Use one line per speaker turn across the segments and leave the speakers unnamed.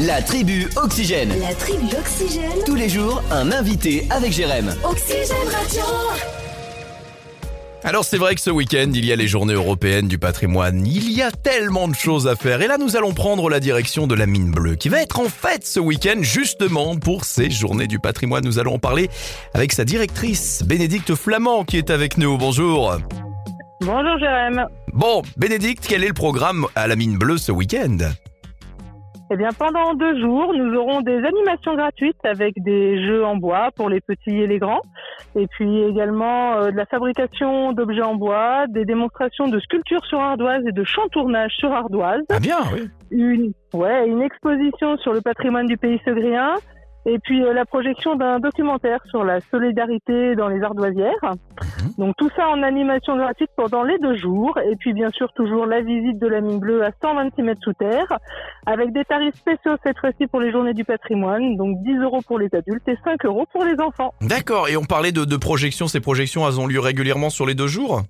La tribu Oxygène.
La tribu Oxygène.
Tous les jours, un invité avec Jérém.
Oxygène Radio.
Alors c'est vrai que ce week-end, il y a les journées européennes du patrimoine. Il y a tellement de choses à faire. Et là, nous allons prendre la direction de la mine bleue, qui va être en fête ce week-end justement pour ces journées du patrimoine. Nous allons en parler avec sa directrice, Bénédicte Flamand, qui est avec nous. Bonjour.
Bonjour Jérém.
Bon, Bénédicte, quel est le programme à la mine bleue ce week-end?
Eh bien, pendant deux jours, nous aurons des animations gratuites avec des jeux en bois pour les petits et les grands. Et puis également euh, de la fabrication d'objets en bois, des démonstrations de sculptures sur ardoise et de chantournage sur ardoise.
Ah bien, oui.
Une, ouais, une exposition sur le patrimoine du pays segrien. Et puis euh, la projection d'un documentaire sur la solidarité dans les ardoisières. Donc tout ça en animation gratuite pendant les deux jours. Et puis bien sûr toujours la visite de la mine bleue à 126 mètres sous terre, avec des tarifs spéciaux cette fois-ci pour les journées du patrimoine. Donc 10 euros pour les adultes et 5 euros pour les enfants.
D'accord, et on parlait de, de projections. Ces projections, elles ont lieu régulièrement sur les deux jours?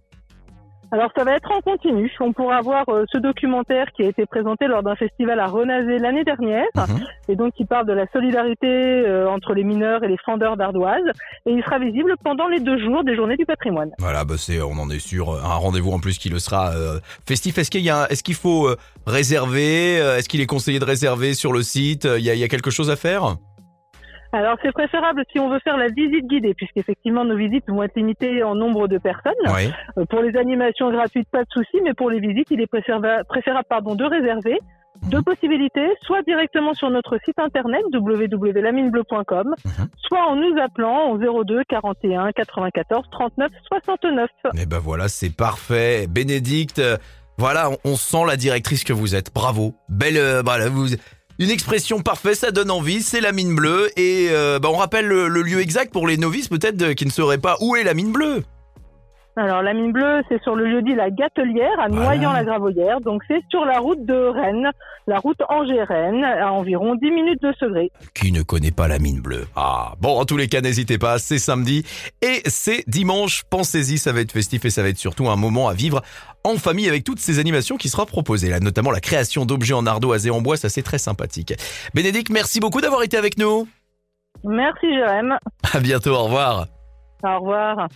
Alors ça va être en continu. On pourra voir euh, ce documentaire qui a été présenté lors d'un festival à Renazé l'année dernière,
Mhm.
et donc qui parle de la solidarité euh, entre les mineurs et les fendeurs d'ardoise. Et il sera visible pendant les deux jours des journées du patrimoine.
Voilà, bah c'est, on en est sûr, un rendez-vous en plus qui le sera euh, festif. Est-ce qu'il y a, est-ce qu'il faut réserver Est-ce qu'il est conseillé de réserver sur le site Il y a, il y a quelque chose à faire?
Alors c'est préférable si on veut faire la visite guidée, puisqu'effectivement nos visites vont être limitées en nombre de personnes.
Oui.
Euh, Pour les animations gratuites, pas de souci, mais pour les visites, il est préféra- préférable pardon, de réserver. Deux possibilités, soit directement sur notre site internet www.laminebleu.com,
Mhm.
soit en nous appelant au 02 41 94 39 69.
Et ben voilà, c'est parfait. Bénédicte, voilà, on, on sent la directrice que vous êtes. Bravo. Belle, euh, voilà, vous, une expression parfaite, ça donne envie. C'est la mine bleue et euh, bah, on rappelle le, lieu exact pour les novices peut-être qui ne sauraient pas où est la mine bleue.
Alors la mine bleue, c'est sur le lieu-dit La Gatelière à
Voilà.
Noyant-la-Gravoyère, donc c'est sur la route de Rennes, la route Angers-Rennes, à environ 10 minutes de Segré.
Qui ne connaît pas la mine bleue Ah, bon, en tous les cas, n'hésitez pas, c'est samedi et c'est dimanche. Pensez-y, ça va être festif et ça va être surtout un moment à vivre en famille avec toutes ces animations qui sera proposées. Là, notamment la création d'objets en ardoise et en bois, ça c'est très sympathique. Bénédicte, merci beaucoup d'avoir été avec nous.
Merci Jérém.
À bientôt, au revoir.
Au revoir.